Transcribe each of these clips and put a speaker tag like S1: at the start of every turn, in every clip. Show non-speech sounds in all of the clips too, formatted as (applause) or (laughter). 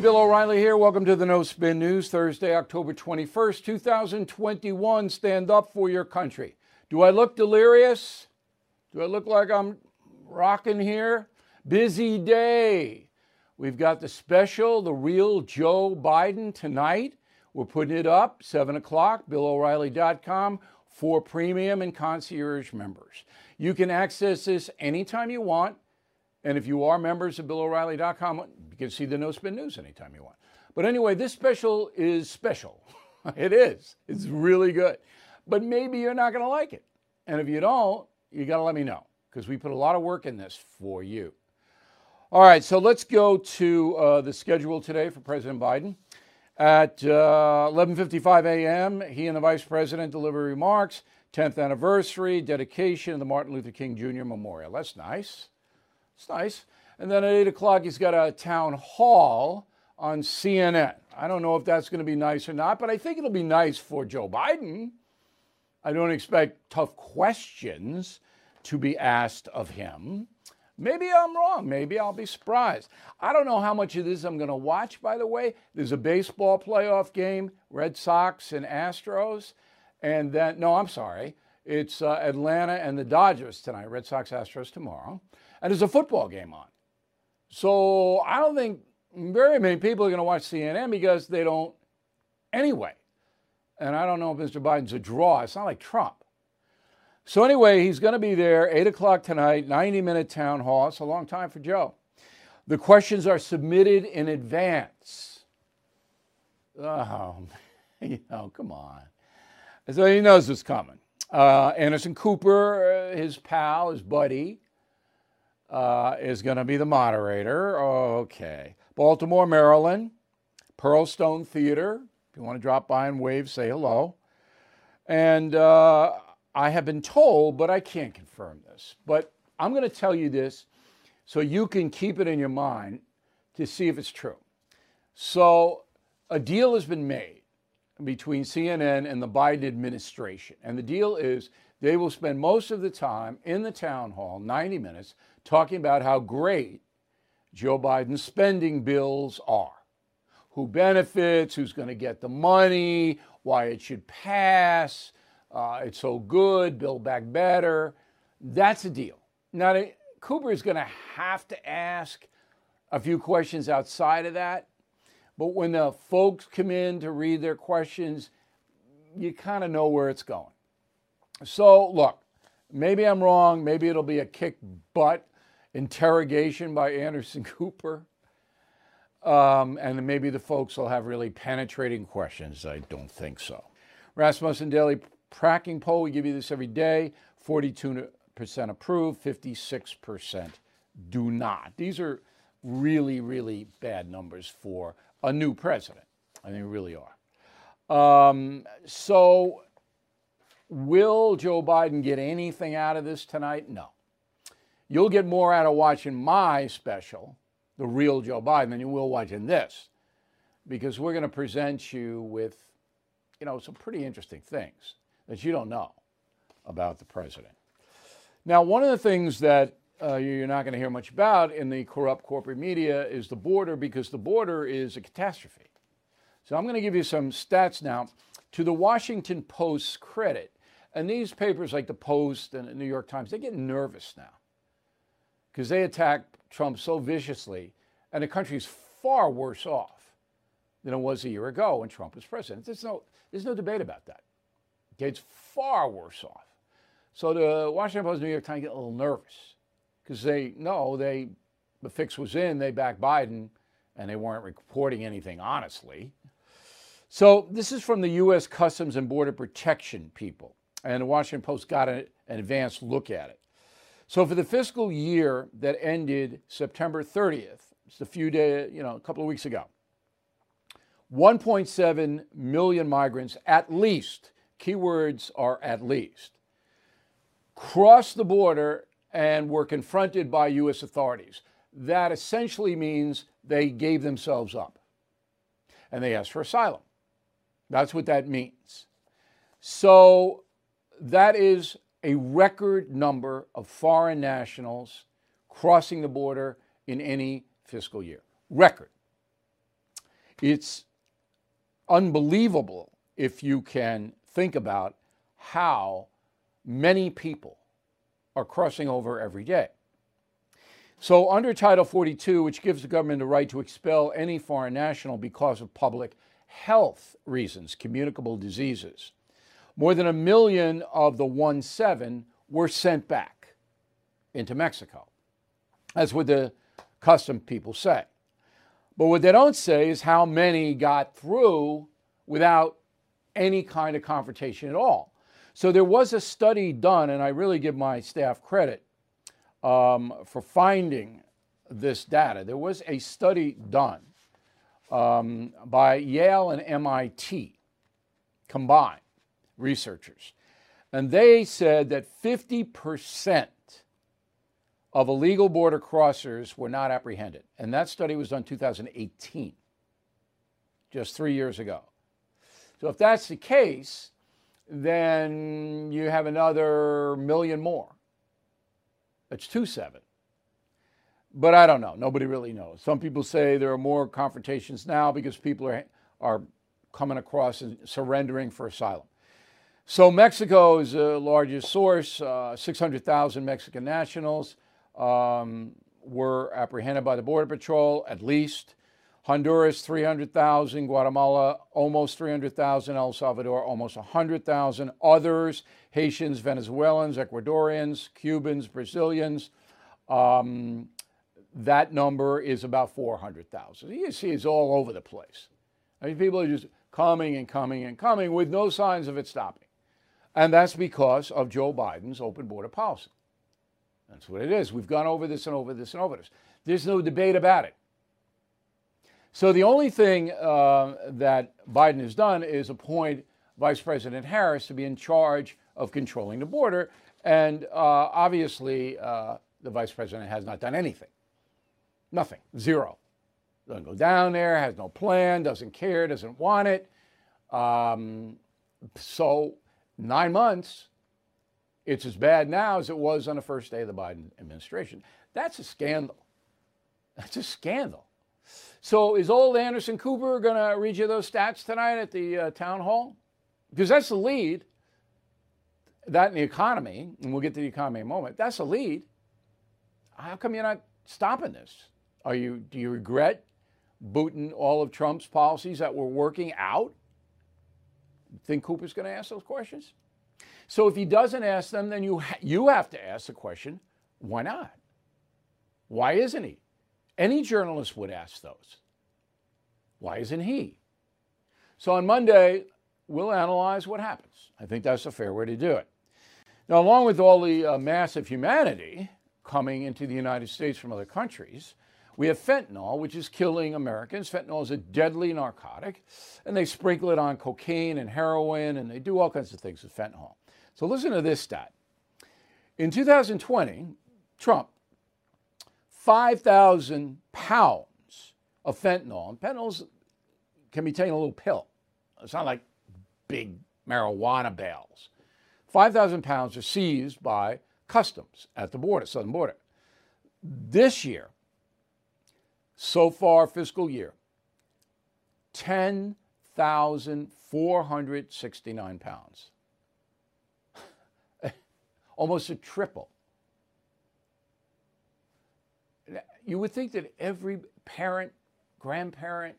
S1: Bill O'Reilly here. Welcome to the No Spin News, Thursday, October 21st, 2021. Stand up for your country. Do I look delirious? Do I look like I'm rocking here? Busy day. We've got the special, the real Joe Biden tonight. We're putting it up, 7 o'clock, BillO'Reilly.com for premium and concierge members. You can access this anytime you want. And if you are members of BillO'Reilly.com, you can see the No Spin News anytime you want. But anyway, this special is special. (laughs) it is. It's really good. But maybe you're not going to like it. And if you don't, you got to let me know because we put a lot of work in this for you. All right, so let's go to uh, the schedule today for President Biden. At uh, 11:55 a.m., he and the Vice President deliver remarks. 10th anniversary dedication of the Martin Luther King Jr. Memorial. That's nice. It's nice. And then at 8 o'clock, he's got a town hall on CNN. I don't know if that's going to be nice or not, but I think it'll be nice for Joe Biden. I don't expect tough questions to be asked of him. Maybe I'm wrong. Maybe I'll be surprised. I don't know how much of this I'm going to watch, by the way. There's a baseball playoff game, Red Sox and Astros. And then, no, I'm sorry. It's uh, Atlanta and the Dodgers tonight, Red Sox Astros tomorrow and there's a football game on. So I don't think very many people are going to watch CNN because they don't anyway. And I don't know if Mr. Biden's a draw. It's not like Trump. So anyway, he's going to be there 8 o'clock tonight, 90 minute town hall. It's a long time for Joe. The questions are submitted in advance. Oh, (laughs) you know, come on. So he knows it's coming. Uh, Anderson Cooper, uh, his pal, his buddy, uh, is going to be the moderator. Okay. Baltimore, Maryland, Pearlstone Theater. If you want to drop by and wave, say hello. And uh, I have been told, but I can't confirm this, but I'm going to tell you this so you can keep it in your mind to see if it's true. So, a deal has been made between CNN and the Biden administration. And the deal is they will spend most of the time in the town hall, 90 minutes, talking about how great Joe Biden's spending bills are. Who benefits, who's going to get the money, why it should pass, uh, it's so good, build back better. That's a deal. Now, Cooper is going to have to ask a few questions outside of that. But when the folks come in to read their questions, you kind of know where it's going. So, look, maybe I'm wrong. Maybe it'll be a kick butt interrogation by Anderson (laughs) Cooper. Um, and maybe the folks will have really penetrating questions. I don't think so. Rasmussen Daily Tracking Poll, we give you this every day 42% approve, 56% do not. These are really, really bad numbers for a new president. I think really are. Um, so, will Joe Biden get anything out of this tonight? No. You'll get more out of watching my special, The Real Joe Biden, than you will watching this, because we're going to present you with, you know, some pretty interesting things that you don't know about the president. Now, one of the things that uh, you're not going to hear much about in the corrupt corporate media is the border, because the border is a catastrophe. So I'm going to give you some stats now. To the Washington Post's credit, and these papers like the Post and the New York Times, they get nervous now because they attack Trump so viciously, and the country is far worse off than it was a year ago when Trump was president. There's no, there's no debate about that. Okay, it's far worse off. So the Washington Post, New York Times get a little nervous because they know they the fix was in, they backed Biden, and they weren't reporting anything honestly. So this is from the U.S. Customs and Border Protection people, and the Washington Post got an advanced look at it. So for the fiscal year that ended September 30th, just a few days, you know, a couple of weeks ago, 1.7 million migrants at least, keywords are at least, crossed the border and were confronted by U.S. authorities. That essentially means they gave themselves up and they asked for asylum. That's what that means. So that is a record number of foreign nationals crossing the border in any fiscal year. Record. It's unbelievable if you can think about how many people are crossing over every day. So, under Title 42, which gives the government the right to expel any foreign national because of public health reasons, communicable diseases, more than a million of the 1 7 were sent back into Mexico. That's what the custom people say. But what they don't say is how many got through without any kind of confrontation at all. So there was a study done, and I really give my staff credit um, for finding this data. There was a study done um, by Yale and MIT combined researchers, and they said that 50% of illegal border crossers were not apprehended. And that study was done 2018, just three years ago. So if that's the case, then you have another million more. That's two seven. But I don't know. Nobody really knows. Some people say there are more confrontations now because people are, are coming across and surrendering for asylum. So Mexico is the largest source, uh, 600,000 Mexican nationals um, were apprehended by the Border Patrol, at least. Honduras, 300,000. Guatemala, almost 300,000. El Salvador, almost 100,000. Others, Haitians, Venezuelans, Ecuadorians, Cubans, Brazilians. Um, that number is about 400,000. You see, it's all over the place. I mean, people are just coming and coming and coming with no signs of it stopping. And that's because of Joe Biden's open border policy. That's what it is. We've gone over this and over this and over this. There's no debate about it. So the only thing uh, that Biden has done is appoint Vice President Harris to be in charge of controlling the border. And uh, obviously, uh, the Vice President has not done anything. Nothing. Zero. Doesn't go down there, has no plan, doesn't care, doesn't want it. Um, so, nine months, it's as bad now as it was on the first day of the Biden administration. That's a scandal. That's a scandal. So, is old Anderson Cooper going to read you those stats tonight at the uh, town hall? Because that's the lead. That in the economy, and we'll get to the economy in a moment. That's the lead. How come you're not stopping this? Are you? Do you regret booting all of Trump's policies that were working out? Think Cooper's going to ask those questions? So if he doesn't ask them, then you, ha- you have to ask the question why not? Why isn't he? Any journalist would ask those. Why isn't he? So on Monday, we'll analyze what happens. I think that's a fair way to do it. Now, along with all the uh, massive humanity coming into the United States from other countries, we have fentanyl, which is killing Americans. Fentanyl is a deadly narcotic, and they sprinkle it on cocaine and heroin, and they do all kinds of things with fentanyl. So listen to this stat. In 2020, Trump, 5,000 pounds of fentanyl, and fentanyl can be taken a little pill. It's not like big marijuana bales. 5,000 pounds are seized by customs at the border, southern border. This year, so far, fiscal year, 10,469 pounds (laughs) almost a triple. You would think that every parent, grandparent,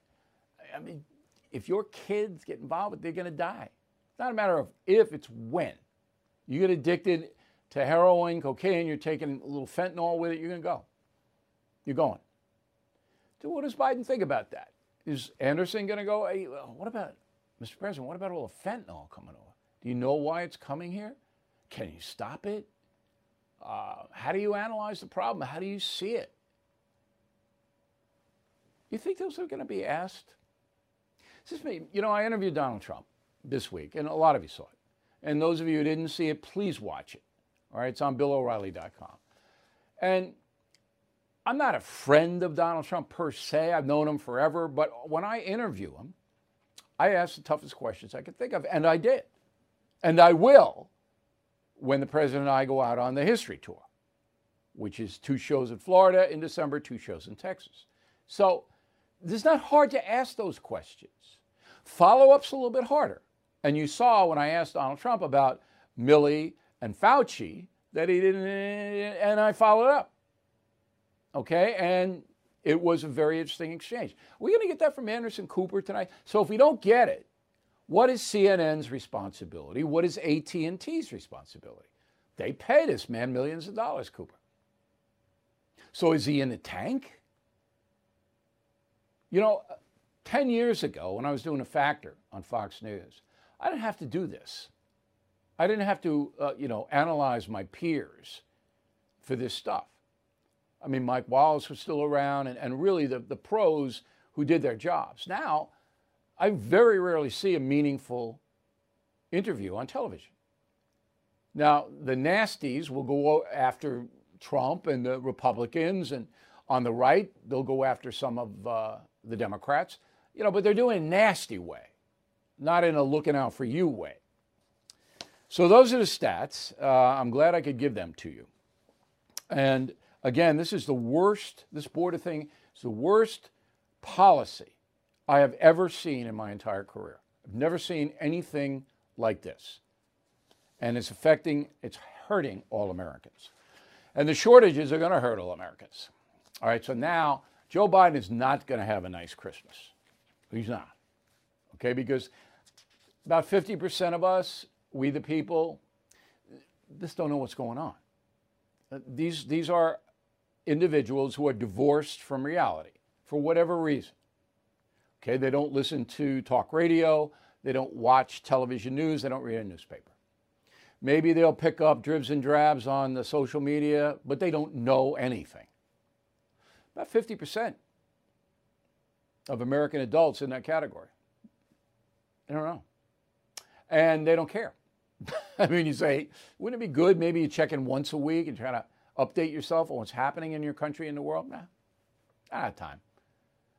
S1: I mean, if your kids get involved, they're going to die. It's not a matter of if, it's when. You get addicted to heroin, cocaine, you're taking a little fentanyl with it, you're going to go. You're going. What does Biden think about that? Is Anderson going to go, hey, what about, Mr. President, what about all the fentanyl coming over? Do you know why it's coming here? Can you stop it? Uh, how do you analyze the problem? How do you see it? You think those are going to be asked? This is me. You know, I interviewed Donald Trump this week, and a lot of you saw it. And those of you who didn't see it, please watch it. All right, it's on BillO'Reilly.com. And I'm not a friend of Donald Trump per se. I've known him forever, but when I interview him, I ask the toughest questions I could think of, and I did. And I will when the president and I go out on the history tour, which is two shows in Florida in December, two shows in Texas. So it's not hard to ask those questions. Follow up's a little bit harder. And you saw when I asked Donald Trump about Milley and Fauci that he didn't, and I followed up. Okay, and it was a very interesting exchange. We're going to get that from Anderson Cooper tonight. So if we don't get it, what is CNN's responsibility? What is AT&T's responsibility? They pay this man millions of dollars, Cooper. So is he in the tank? You know, 10 years ago when I was doing a factor on Fox News, I didn't have to do this. I didn't have to, uh, you know, analyze my peers for this stuff. I mean, Mike Wallace was still around, and, and really the, the pros who did their jobs. Now, I very rarely see a meaningful interview on television. Now, the nasties will go after Trump and the Republicans, and on the right, they'll go after some of uh, the Democrats, you know, but they're doing a nasty way, not in a looking out for you way. So, those are the stats. Uh, I'm glad I could give them to you. And Again, this is the worst, this border thing is the worst policy I have ever seen in my entire career. I've never seen anything like this. And it's affecting, it's hurting all Americans. And the shortages are going to hurt all Americans. All right, so now Joe Biden is not going to have a nice Christmas. He's not. Okay, because about 50% of us, we the people, just don't know what's going on. Uh, these, these are individuals who are divorced from reality for whatever reason. Okay, they don't listen to talk radio, they don't watch television news, they don't read a newspaper. Maybe they'll pick up dribs and drabs on the social media, but they don't know anything. About 50% of American adults in that category. They don't know. And they don't care. (laughs) I mean, you say, wouldn't it be good maybe you check in once a week and try to update yourself on what's happening in your country and the world? Nah, not have time.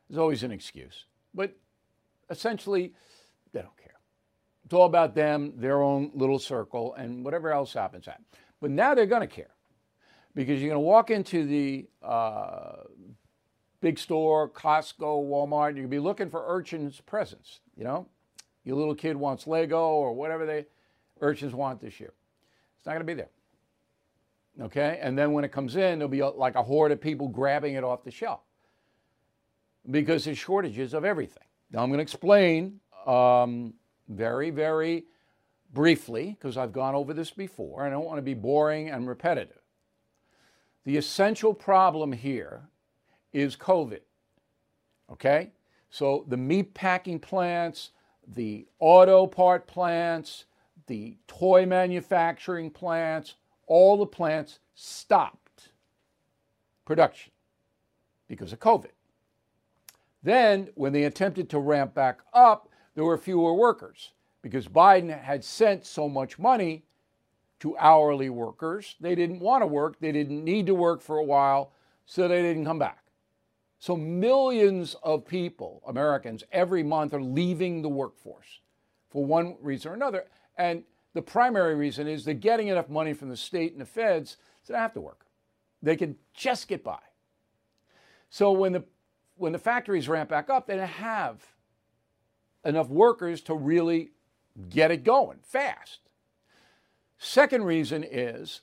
S1: There's always an excuse. But essentially, they don't care. It's all about them, their own little circle, and whatever else happens. Happens. But now they're going to care because you're going to walk into the uh, big store, Costco, Walmart, and you're going to be looking for urchins' presents. You know, your little kid wants Lego or whatever they urchins want this year. It's not going to be there. Okay? And then when it comes in, there'll be like a horde of people grabbing it off the shelf because there's shortages of everything. Now, I'm going to explain um, very, very briefly because I've gone over this before. And I don't want to be boring and repetitive. The essential problem here is COVID. Okay? So the meat packing plants, the auto part plants, the toy manufacturing plants, all the plants stopped production because of COVID. Then, when they attempted to ramp back up, there were fewer workers because Biden had sent so much money to hourly workers. They didn't want to work, they didn't need to work for a while, so they didn't come back. So, millions of people, Americans, every month are leaving the workforce for one reason or another. And the primary reason is they're getting enough money from the state and the feds so they don't have to work. They can just get by. So when the when the factories ramp back up, they don't have enough workers to really get it going fast. Second reason is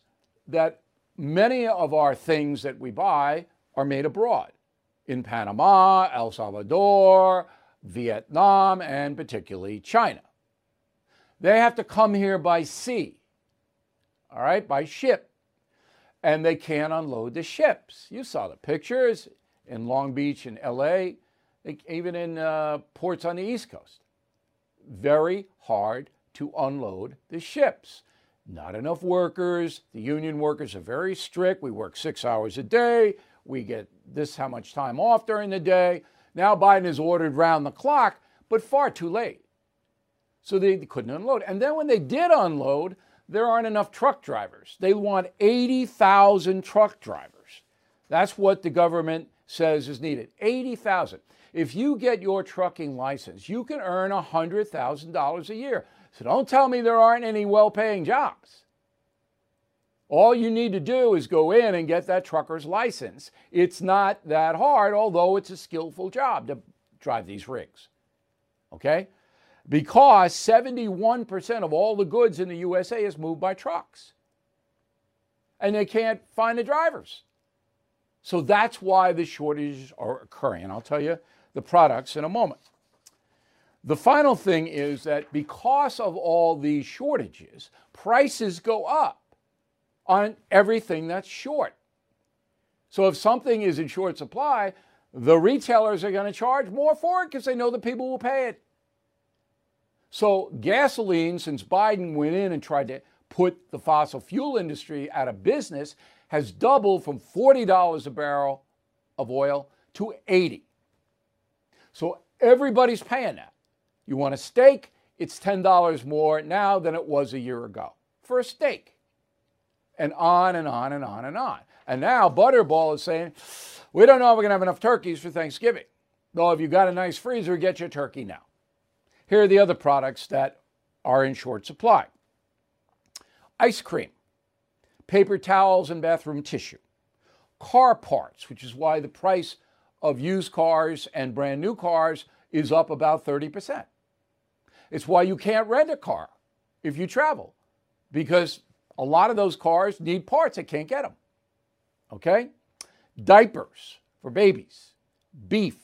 S1: that many of our things that we buy are made abroad in Panama, El Salvador, Vietnam, and particularly China. They have to come here by sea, all right, by ship, and they can't unload the ships. You saw the pictures in Long Beach and LA, even in uh, ports on the East Coast. Very hard to unload the ships. Not enough workers. The union workers are very strict. We work six hours a day. We get this how much time off during the day. Now Biden has ordered round the clock, but far too late. So they couldn't unload. And then when they did unload, there aren't enough truck drivers. They want 80,000 truck drivers. That's what the government says is needed 80,000. If you get your trucking license, you can earn $100,000 a year. So don't tell me there aren't any well paying jobs. All you need to do is go in and get that trucker's license. It's not that hard, although it's a skillful job to drive these rigs. Okay? Because 71% of all the goods in the USA is moved by trucks. And they can't find the drivers. So that's why the shortages are occurring. And I'll tell you the products in a moment. The final thing is that because of all these shortages, prices go up on everything that's short. So if something is in short supply, the retailers are going to charge more for it because they know the people will pay it. So gasoline, since Biden went in and tried to put the fossil fuel industry out of business, has doubled from $40 a barrel of oil to 80. So everybody's paying that. You want a steak, it's $10 more now than it was a year ago for a steak and on and on and on and on. And now Butterball is saying, we don't know if we're going to have enough turkeys for Thanksgiving. Though if you've got a nice freezer, get your turkey now. Here are the other products that are in short supply ice cream, paper towels and bathroom tissue, car parts, which is why the price of used cars and brand new cars is up about 30%. It's why you can't rent a car if you travel because a lot of those cars need parts. They can't get them. Okay? Diapers for babies, beef,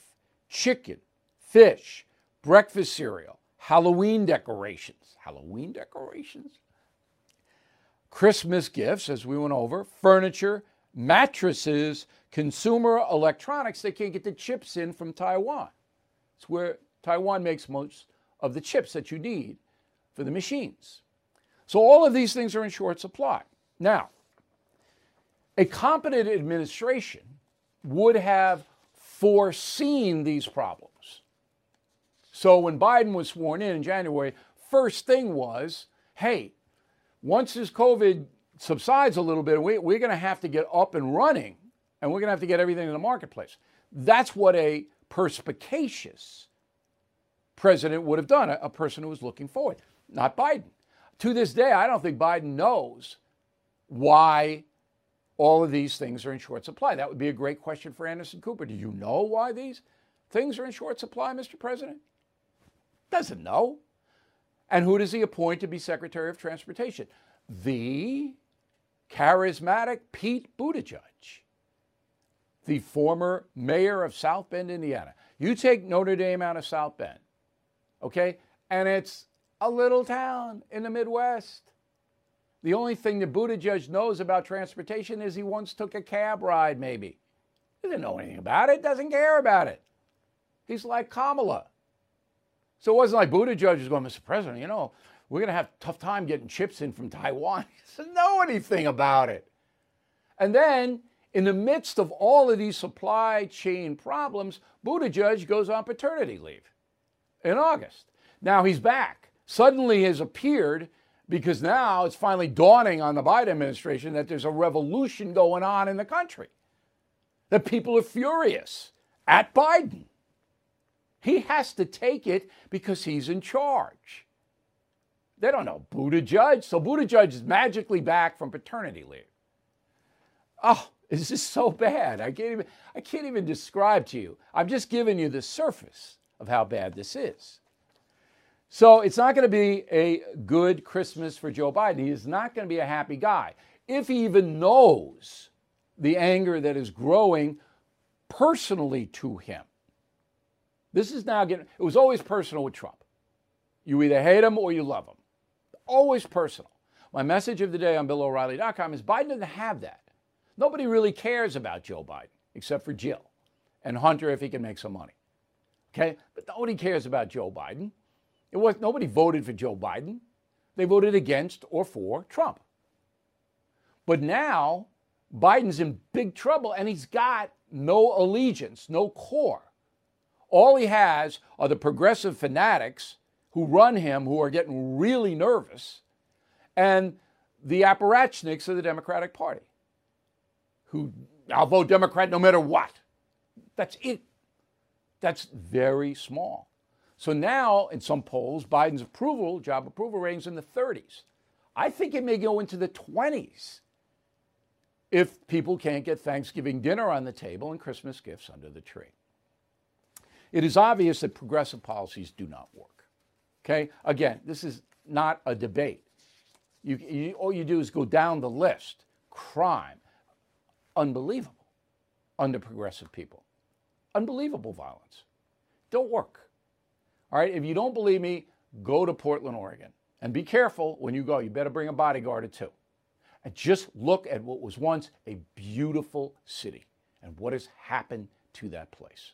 S1: chicken, fish, breakfast cereal, Halloween decorations. Halloween decorations? Christmas gifts, as we went over, furniture, mattresses, consumer electronics. They can't get the chips in from Taiwan. It's where Taiwan makes most of the chips that you need for the machines. So all of these things are in short supply. Now, a competent administration would have foreseen these problems. So when Biden was sworn in in January, first thing was, hey, once this COVID subsides a little bit, we, we're going to have to get up and running, and we're going to have to get everything in the marketplace. That's what a perspicacious president would have done, a, a person who was looking forward, not Biden. To this day, I don't think Biden knows why all of these things are in short supply. That would be a great question for Anderson Cooper. Do you know why these things are in short supply, Mr. President? Doesn't know. And who does he appoint to be Secretary of Transportation? The charismatic Pete Buttigieg, the former mayor of South Bend, Indiana. You take Notre Dame out of South Bend, okay, and it's a little town in the Midwest. The only thing that Buttigieg knows about transportation is he once took a cab ride, maybe. He doesn't know anything about it, doesn't care about it. He's like Kamala. So it wasn't like Buttigieg was going, Mr. President, you know, we're going to have a tough time getting chips in from Taiwan. (laughs) He doesn't know anything about it. And then, in the midst of all of these supply chain problems, Buttigieg goes on paternity leave in August. Now he's back suddenly has appeared because now it's finally dawning on the Biden administration that there's a revolution going on in the country, that people are furious at Biden. He has to take it because he's in charge. They don't know Buttigieg, so Buttigieg is magically back from paternity leave. Oh, this is so bad. I can't even I can't even describe to you. I'm just giving you the surface of how bad this is. So it's not going to be a good Christmas for Joe Biden. He is not going to be a happy guy. If he even knows the anger that is growing personally to him. This is now getting, it was always personal with Trump. You either hate him or you love him. Always personal. My message of the day on BillO'Reilly.com is Biden doesn't have that. Nobody really cares about Joe Biden except for Jill and Hunter if he can make some money. Okay? But nobody cares about Joe Biden. It was nobody voted for Joe Biden. They voted against or for Trump. But now Biden's in big trouble and he's got no allegiance, no core. All he has are the progressive fanatics who run him who are getting really nervous and the apparatchiks of the Democratic Party who I'll vote Democrat no matter what. That's it. That's very small. So now, in some polls, Biden's approval, job approval ratings in the 30s. I think it may go into the 20s if people can't get Thanksgiving dinner on the table and Christmas gifts under the tree. It is obvious that progressive policies do not work. Okay? Again, this is not a debate. You, you, all you do is go down the list. Crime, unbelievable under progressive people. Unbelievable violence. Don't work. All right, if you don't believe me, go to Portland, Oregon. And be careful when you go. You better bring a bodyguard or two. And just look at what was once a beautiful city and what has happened to that place.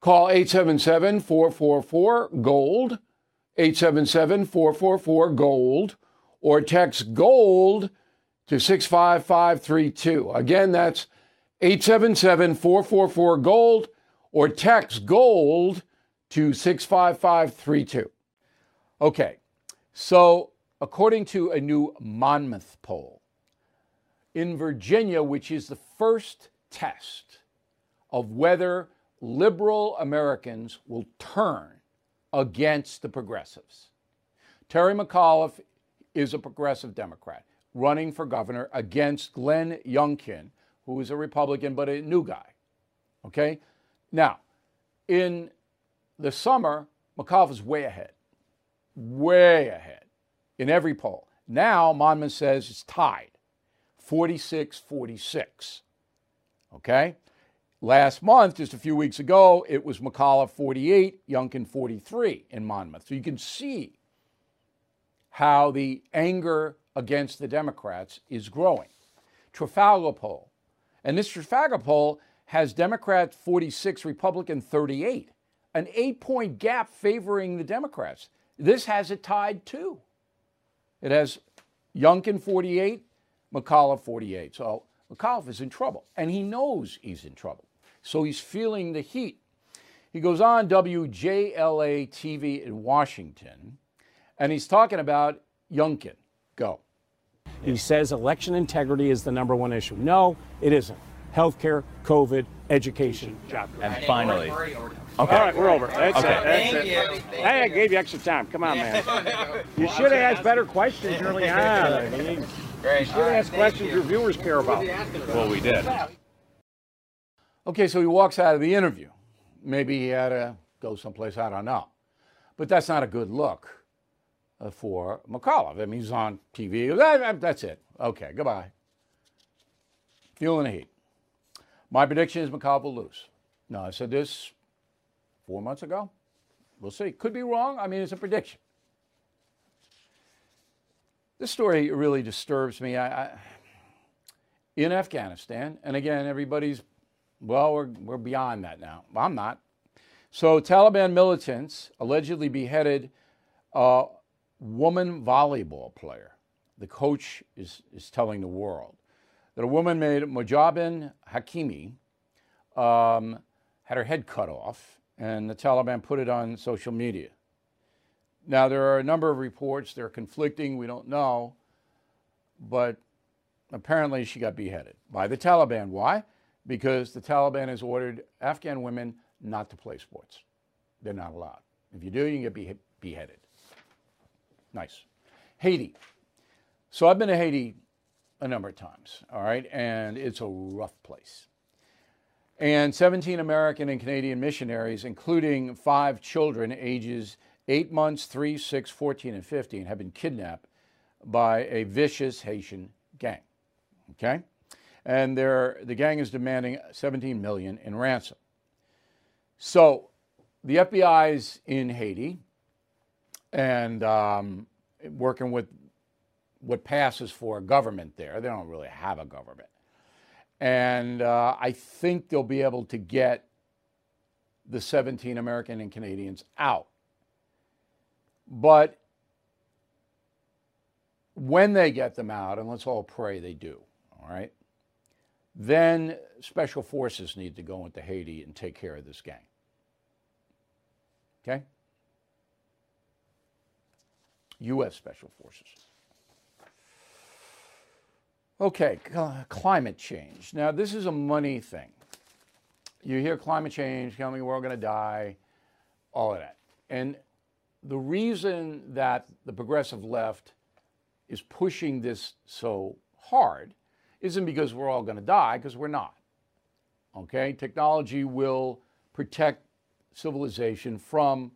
S1: Call 877 444 GOLD, 877 444 GOLD, or text GOLD to 65532. Again, that's 877 444 GOLD, or text GOLD to 65532. Okay, so according to a new Monmouth poll, in Virginia, which is the first test of whether liberal Americans will turn against the progressives, Terry McAuliffe is a progressive Democrat running for governor against Glenn Youngkin, who is a Republican but a new guy. Okay? Now, in the summer, McAuliffe is way ahead, way ahead in every poll. Now, Monmouth says it's tied 46 46. Okay? Last month, just a few weeks ago, it was McAuliffe 48, Youngkin 43 in Monmouth. So you can see how the anger against the Democrats is growing. Trafalgar poll. And this Trafalgar poll has Democrat 46, Republican 38 an eight point gap favoring the Democrats. This has it tied too. It has Youngkin 48, McAuliffe 48. So McAuliffe is in trouble, and he knows he's in trouble. So he's feeling the heat. He goes on WJLA TV in Washington, and he's talking about Youngkin. Go.
S2: He says election integrity is the number one issue. No, it isn't. Healthcare, COVID, education, job.
S3: And finally,
S2: Okay. All right, we're over. That's
S3: Okay.
S2: it. That's
S4: Thank
S2: it.
S4: you.
S2: Hey, I gave you extra time. Come on, man. (laughs) You should have asked better questions early on. I mean, you should have asked questions your viewers care about.
S3: well, we did.
S1: Okay, so he walks out of the interview. Maybe he had to go someplace, I don't know. But that's not a good look uh, for McAuliffe. I mean, he's on TV. That- that- That's it. Okay, goodbye. Feeling the heat. My prediction is McAuliffe will lose. No, I said this four months ago. We'll see. Could be wrong. I mean, it's a prediction. This story really disturbs me. I, I, in Afghanistan, and again, everybody's, well, we're, we're beyond that now. I'm not. So, Taliban militants allegedly beheaded a woman volleyball player. The coach is, is telling the world that a woman named Mahjabin Hakimi um, had her head cut off, and the Taliban put it on social media. Now, there are a number of reports, they're conflicting, we don't know, but apparently she got beheaded by the Taliban. Why? Because the Taliban has ordered Afghan women not to play sports. They're not allowed. If you do, you can get behe- beheaded. Nice. Haiti. So I've been to Haiti a number of times, all right, and it's a rough place. And 17 American and Canadian missionaries, including five children ages 8 months, 3, 6, 14, and 15, have been kidnapped by a vicious Haitian gang. Okay? And the gang is demanding 17 million in ransom. So the FBI's in Haiti and um, working with what passes for a government there. They don't really have a government. And uh, I think they'll be able to get the 17 American and Canadians out. But when they get them out, and let's all pray they do, all right, then special forces need to go into Haiti and take care of this gang. Okay? U.S. Special Forces. Okay, climate change. Now, this is a money thing. You hear climate change coming, we're all going to die, all of that. And the reason that the progressive left is pushing this so hard isn't because we're all going to die, because we're not. Okay? Technology will protect civilization from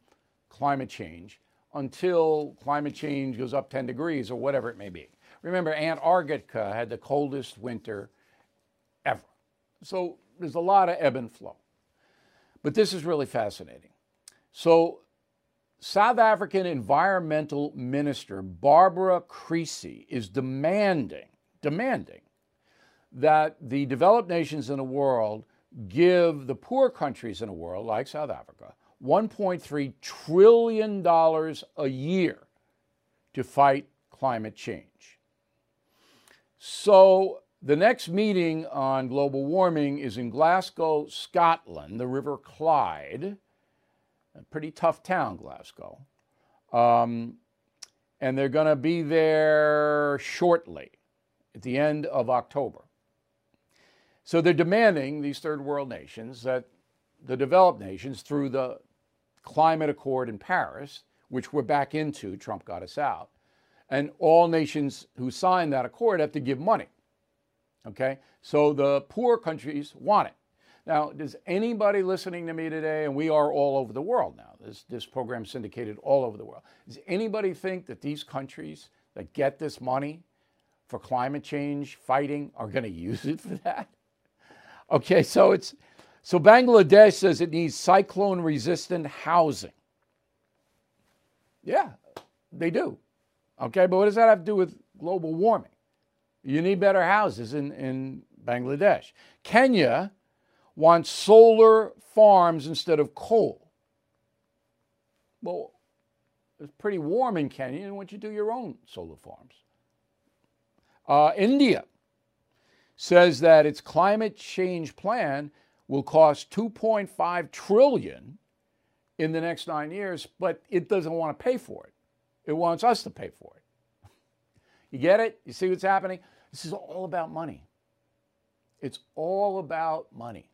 S1: climate change until climate change goes up 10 degrees or whatever it may be. Remember, Antarctica had the coldest winter ever. So there's a lot of ebb and flow. But this is really fascinating. So, South African Environmental Minister Barbara Creecy is demanding, demanding that the developed nations in the world give the poor countries in the world, like South Africa, $1.3 trillion a year to fight climate change. So, the next meeting on global warming is in Glasgow, Scotland, the River Clyde. A pretty tough town, Glasgow. Um, and they're going to be there shortly, at the end of October. So they're demanding, these third world nations, that the developed nations, through the climate accord in Paris, which we're back into, Trump got us out, and all nations who signed that accord have to give money. Okay? So the poor countries want it. Now, does anybody listening to me today, and we are all over the world now, this, this program syndicated all over the world, does anybody think that these countries that get this money for climate change fighting are going (laughs) to use it for that? Okay, so it's so Bangladesh says it needs cyclone resistant housing. Yeah, they do. Okay, but what does that have to do with global warming? You need better houses in, in Bangladesh. Kenya wants solar farms instead of coal. Well, it's pretty warm in Kenya, and why don't you do your own solar farms? Uh, India says that its climate change plan will cost 2.5 trillion in the next 9 years, but it doesn't want to pay for it. It wants us to pay for it. You get it? You see what's happening? This is all about money. It's all about money.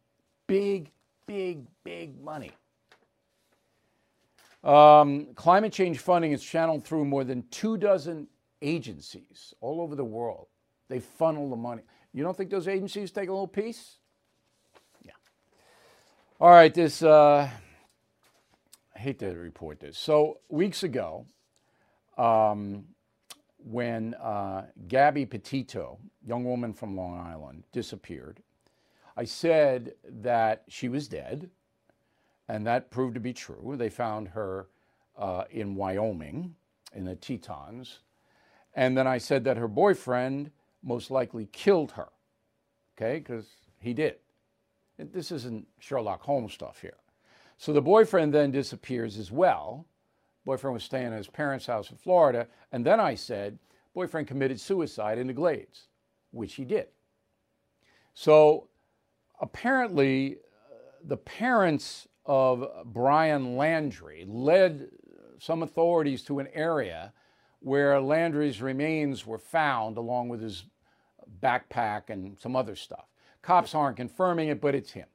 S1: Big, big, big money. Um, climate change funding is channeled through more than two dozen agencies all over the world. They funnel the money. You don't think those agencies take a little piece? Yeah. All right, this, uh, I hate to report this. So, weeks ago, um, when uh, Gabby Petito, young woman from Long Island, disappeared, I said that she was dead, and that proved to be true. They found her uh, in Wyoming, in the Tetons. And then I said that her boyfriend most likely killed her, okay, because he did. This isn't Sherlock Holmes stuff here. So the boyfriend then disappears as well. Boyfriend was staying at his parents' house in Florida. And then I said, boyfriend committed suicide in the Glades, which he did. So apparently, uh, the parents of Brian Laundrie led some authorities to an area where Laundrie's remains were found along with his backpack and some other stuff. Cops aren't confirming it, but it's him.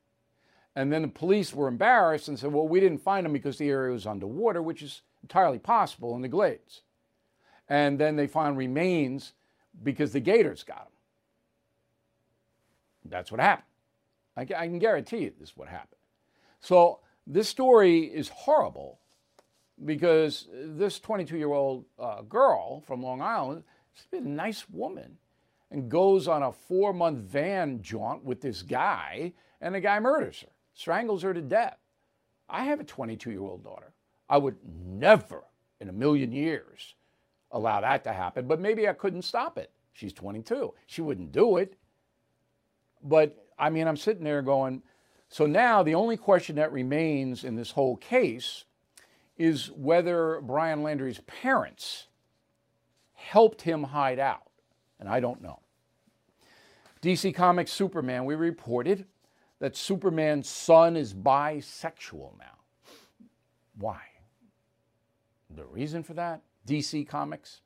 S1: And then the police were embarrassed and said, well, we didn't find him because the area was underwater, which is entirely possible in the Glades. And then they found remains because the gators got him. That's what happened. I, I can guarantee you this is what happened. So this story is horrible because this 22 year old uh, girl from Long Island, she's been a nice woman and goes on a four month van jaunt with this guy, and the guy murders her, strangles her to death. I have a 22 year old daughter. I would never in a million years allow that to happen, but maybe I couldn't stop it. She's 22. She wouldn't do it. But I mean, I'm sitting there going, so now the only question that remains in this whole case is whether Brian Laundrie's parents helped him hide out. And I don't know. DC Comics Superman, we reported that Superman's son is bisexual now. Why? The reason for that? DC Comics.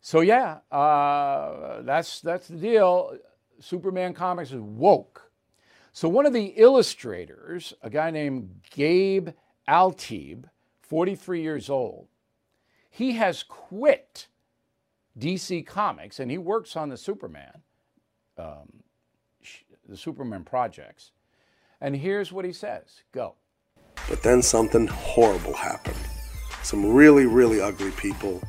S1: So yeah, uh, that's that's the deal. Superman Comics is woke. So one of the illustrators, a guy named Gabe Eltaeb, 43 years old, he has quit DC Comics and he works on the Superman, um, the Superman projects. And here's what he says. Go.
S3: But then something horrible happened. Some really, really ugly people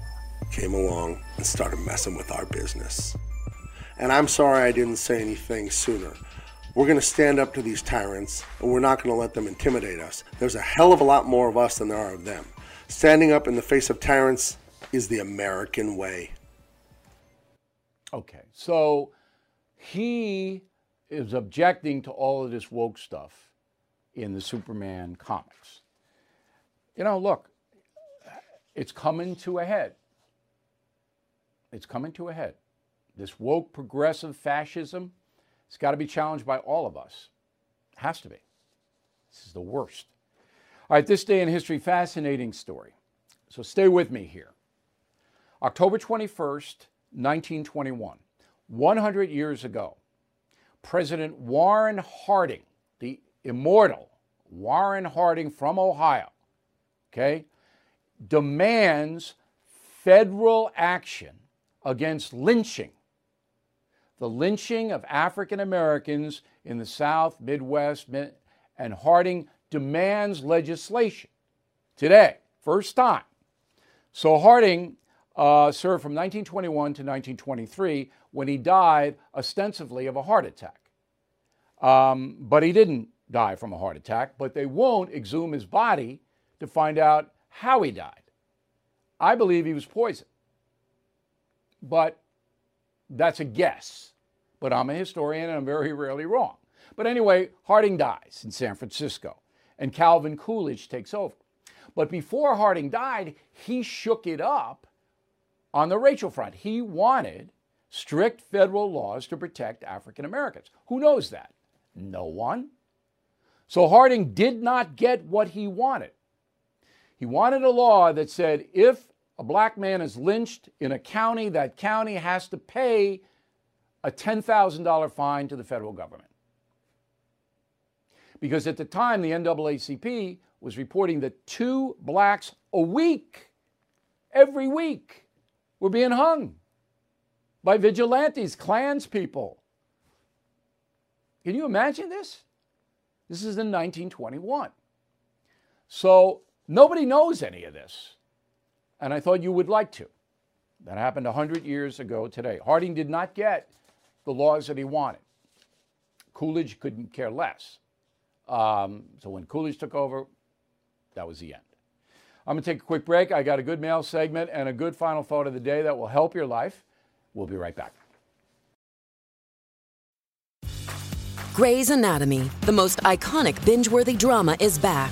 S3: came along and started messing with our business. And I'm sorry I didn't say anything sooner. We're going to stand up to these tyrants and we're not going to let them intimidate us. There's a hell of a lot more of us than there are of them. Standing up in the face of tyrants is the American way.
S1: Okay, so he is objecting to all of this woke stuff in the Superman comics. You know, look, it's coming to a head. It's coming to a head. This woke progressive fascism, it's got to be challenged by all of us. It has to be. This is the worst. All right, this day in history, fascinating story. So stay with me here. October 21st, 1921, 100 years ago, President Warren Harding, the immortal Warren Harding from Ohio, okay, demands federal action against lynching. The lynching of African Americans in the South, Midwest, and Harding demands legislation today, first time. So Harding uh, served from 1921 to 1923 when he died ostensibly of a heart attack. Um, but he didn't die from a heart attack, but they won't exhume his body to find out how he died. I believe he was poisoned. But that's a guess. But I'm a historian and I'm very rarely wrong. But anyway, Harding dies in San Francisco and Calvin Coolidge takes over. But before Harding died, he shook it up on the racial front. He wanted strict federal laws to protect African Americans. Who knows that? No one. So Harding did not get what he wanted. He wanted a law that said if a black man is lynched in a county, that county has to pay a $10,000 fine to the federal government. Because at the time, the NAACP was reporting that two blacks a week, every week, were being hung by vigilantes, Klans people. Can you imagine this? This is in 1921. So nobody knows any of this. And I thought you would like to. That happened 100 years ago today. Harding did not get the laws that he wanted. Coolidge couldn't care less. Um, so when Coolidge took over, that was the end. I'm going to take a quick break. I got a good mail segment and a good final thought of the day that will help your life. We'll be right back.
S4: Grey's Anatomy, the most iconic binge worthy drama, is back,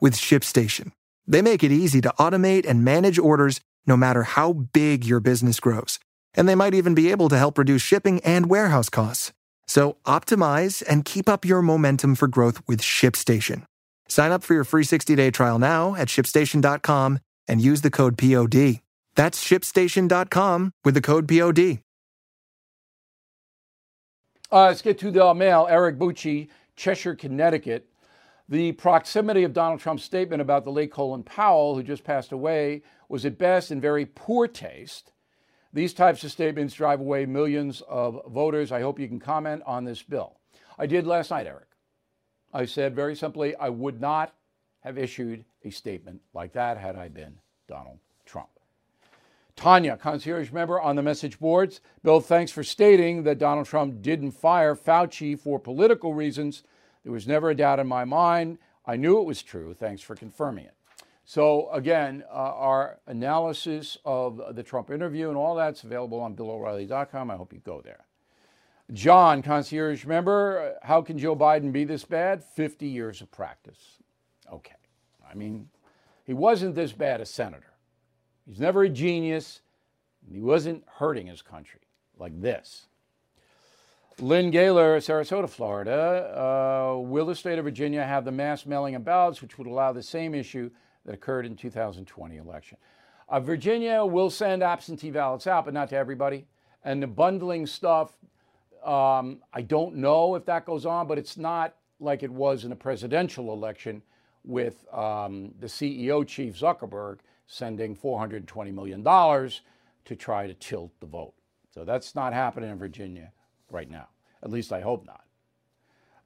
S5: with ShipStation. They make it easy to automate and manage orders no matter how big your business grows. And they might even be able to help reduce shipping and warehouse costs. So optimize and keep up your momentum for growth with ShipStation. Sign up for your free 60-day trial now at shipstation.com and use the code POD. That's shipstation.com with the code POD.
S1: Uh, let's get to the mail. Eric Bucci, Cheshire, Connecticut. The proximity of Donald Trump's statement about the late Colin Powell, who just passed away, was at best in very poor taste. These types of statements drive away millions of voters. I hope you can comment on this bill. I did last night, Eric. I said very simply, I would not have issued a statement like that had I been Donald Trump. Tanya, concierge member on the message boards. Bill, thanks for stating that Donald Trump didn't fire Fauci for political reasons. There was never a doubt in my mind. I knew it was true. Thanks for confirming it. So, again, uh, our analysis of the Trump interview and all that's available on BillO'Reilly.com. I hope you go there. John, concierge member, how can Joe Biden be this bad? 50 years of practice. Okay. I mean, he wasn't this bad a senator. He's never a genius. He wasn't hurting his country like this. Lynn Gaylor, Sarasota, Florida. Uh, will the state of Virginia have the mass mailing of ballots, which would allow the same issue that occurred in 2020 election? Uh, Virginia will send absentee ballots out, but not to everybody. And the bundling stuff, um, I don't know if that goes on, but it's not like it was in a presidential election with um, the CEO, Chief Zuckerberg, sending $420 million to try to tilt the vote. So that's not happening in Virginia right now. At least I hope not.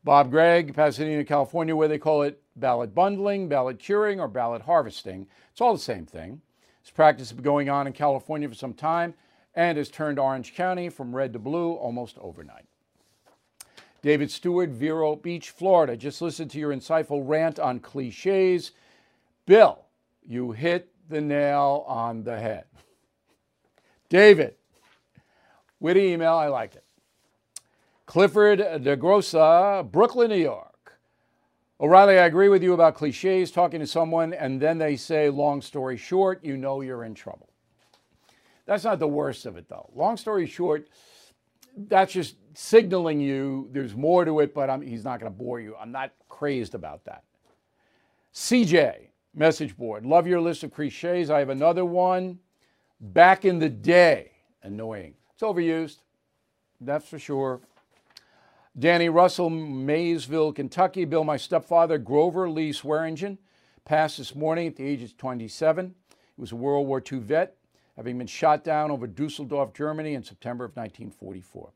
S1: Bob Gregg, Pasadena, California, where they call it ballot bundling, ballot curing, or ballot harvesting. It's all the same thing. This practice has been going on in California for some time and has turned Orange County from red to blue almost overnight. David Stewart, Vero Beach, Florida. Just listen to your insightful rant on cliches. Bill, you hit the nail on the head. David, witty email, I like it. Clifford DeGrossa, Brooklyn, New York. O'Reilly, I agree with you about cliches, talking to someone, and then they say, long story short, you know you're in trouble. That's not the worst of it, though. Long story short, that's just signaling you there's more to it, but I'm, he's not going to bore you. I'm not crazed about that. CJ, message board. Love your list of cliches. I have another one. Back in the day, annoying. It's overused, that's for sure. Danny Russell, Maysville, Kentucky. Bill, my stepfather, Grover Lee Swearingen, passed this morning at the age of 27. He was a World War II vet having been shot down over Dusseldorf, Germany in September of 1944.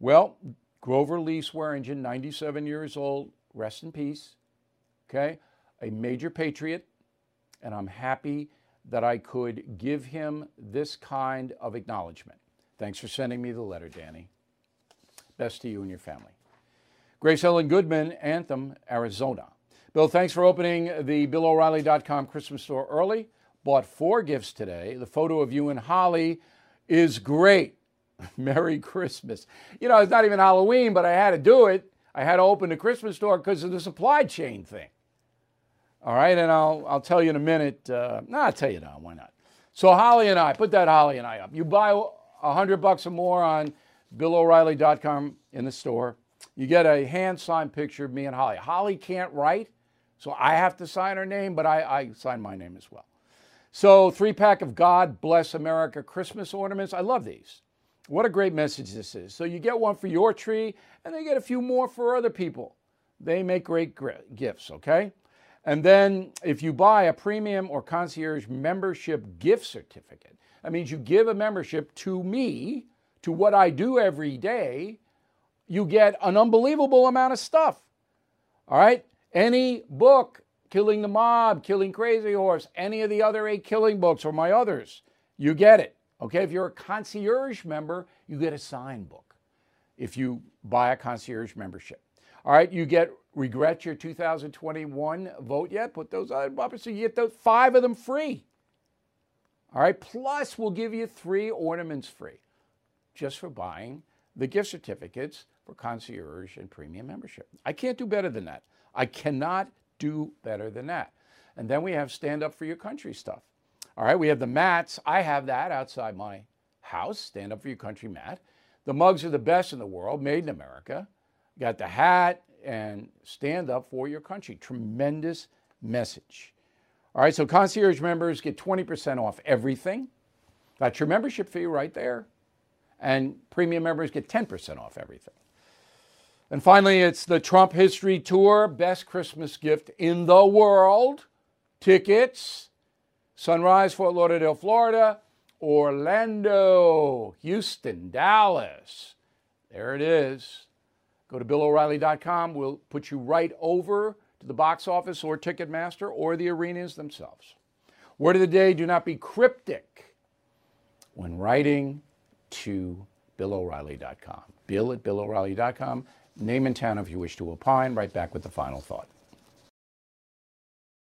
S1: Well, Grover Lee Swearingen, 97 years old, rest in peace, okay, a major patriot, and I'm happy that I could give him this kind of acknowledgement. Thanks for sending me the letter, Danny. Best to you and your family. Grace Ellen Goodman, Anthem, Arizona. Bill, thanks for opening the BillO'Reilly.com Christmas store early bought four gifts today. The photo of you and Holly is great. (laughs) Merry Christmas. You know, it's not even Halloween, but I had to do it. I had to open the Christmas store because of the supply chain thing. All right, and I'll, I'll tell you in a minute. Uh, no, I'll tell you now. Why not? So Holly and I, put that Holly and I up. You buy a hundred bucks or more on BillO'Reilly.com in the store. You get a hand signed picture of me and Holly. Holly can't write, so I have to sign her name, but I, I sign my name as well. So, three pack of God Bless America Christmas ornaments. I love these. What a great message this is. So, you get one for your tree, and they get a few more for other people. They make great gifts, okay? And then, if you buy a premium or concierge membership gift certificate, that means you give a membership to me, to what I do every day, you get an unbelievable amount of stuff. All right? Any book Killing the Mob, Killing Crazy Horse, any of the other eight killing books or my others, you get it. Okay, if you're a concierge member, you get a sign book if you buy a concierge membership. All right, you get regret your 2021 vote yet? Put those on bumper so you get those five of them free. All right, plus we'll give you three ornaments free just for buying the gift certificates for concierge and premium membership. I can't do better than that. I cannot do better than that. And then we have stand up for your country stuff. All right, we have the mats. I have that outside my house, stand up for your country mat. The mugs are the best in the world, made in America. Got the hat and stand up for your country. Tremendous message. All right, so concierge members get 20% off everything. That's your membership fee right there. And premium members get 10% off everything. And finally, it's the Trump History Tour, best Christmas gift in the world. Tickets, Sunrise, Fort Lauderdale, Florida, Orlando, Houston, Dallas. There it is. Go to BillO'Reilly.com. We'll put you right over to the box office or Ticketmaster or the arenas themselves. Word of the day do not be cryptic when writing to BillO'Reilly.com. Bill at BillO'Reilly.com. Name and town if you wish to opine. Right back with the final thought.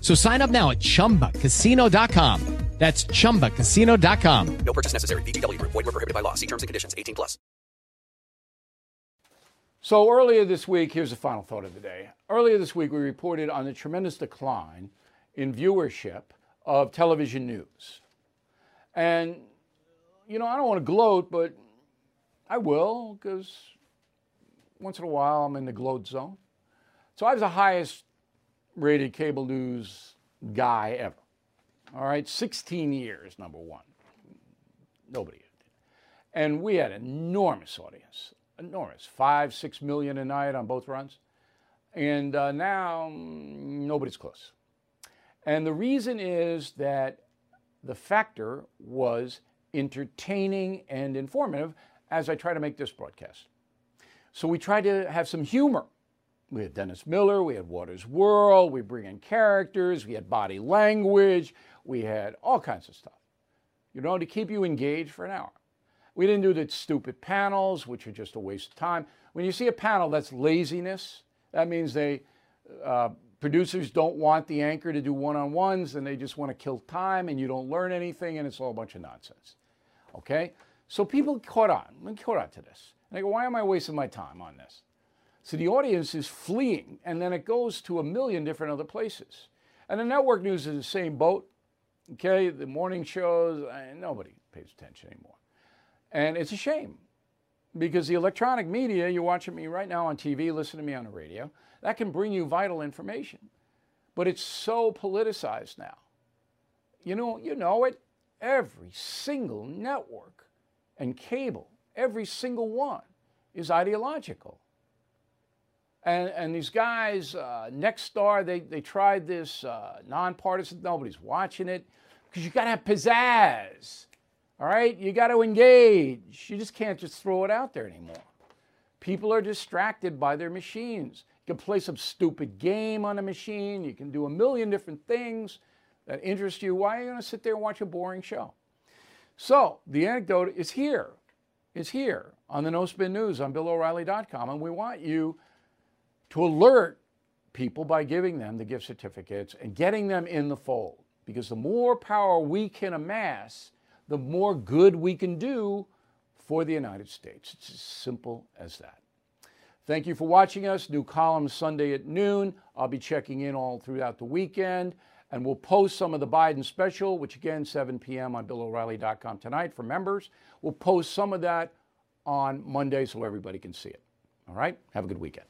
S6: So sign up now at chumbacasino.com. That's chumbacasino.com.
S7: No purchase necessary. VGW Group. Void were prohibited by law. See terms and conditions. 18 plus.
S1: So earlier this week, here's the final thought of the day. Earlier this week, we reported on the tremendous decline in viewership of television news. And, you know, I don't want to gloat, but I will, because once in a while I'm in the gloat zone. So I was the highest rated cable news guy ever. All right, 16 years, number one. Nobody. And we had an enormous audience, enormous, five, six million a night on both runs. And uh, now mm, nobody's close. And the reason is that the factor was entertaining and informative as I try to make this broadcast. So we tried to have some humor. We had Dennis Miller, we had Watters' World, we bring in characters, we had body language, we had all kinds of stuff, you know, to keep you engaged for an hour. We didn't do the stupid panels, which are just a waste of time. When you see a panel, that's laziness. That means they uh, producers don't want the anchor to do one-on-ones, and they just want to kill time, and you don't learn anything, and it's all a bunch of nonsense. Okay, so people caught on, caught on to this. And they go, why am I wasting my time on this? So the audience is fleeing, and then it goes to a million different other places. And the network news is the same boat. Okay, the morning shows, nobody pays attention anymore. And it's a shame because the electronic media, you're watching me right now on TV, listen to me on the radio, that can bring you vital information. But it's so politicized now. You know, you know it. Every single network and cable, every single one is ideological. And, and these guys, uh, Nexstar, they, they tried this uh, nonpartisan, nobody's watching it because you got to have pizzazz. All right? You got to engage. You just can't just throw it out there anymore. People are distracted by their machines. You can play some stupid game on a machine. You can do a million different things that interest you. Why are you going to sit there and watch a boring show? So the anecdote is here. It's here on the No Spin News on BillO'Reilly.com. And we want you to alert people by giving them the gift certificates and getting them in the fold. Because the more power we can amass, the more good we can do for the United States. It's as simple as that. Thank you for watching us. New columns Sunday at noon. I'll be checking in all throughout the weekend. And we'll post some of the Biden special, which again, 7 p.m. on BillO'Reilly.com tonight for members. We'll post some of that on Monday so everybody can see it. All right? Have a good weekend.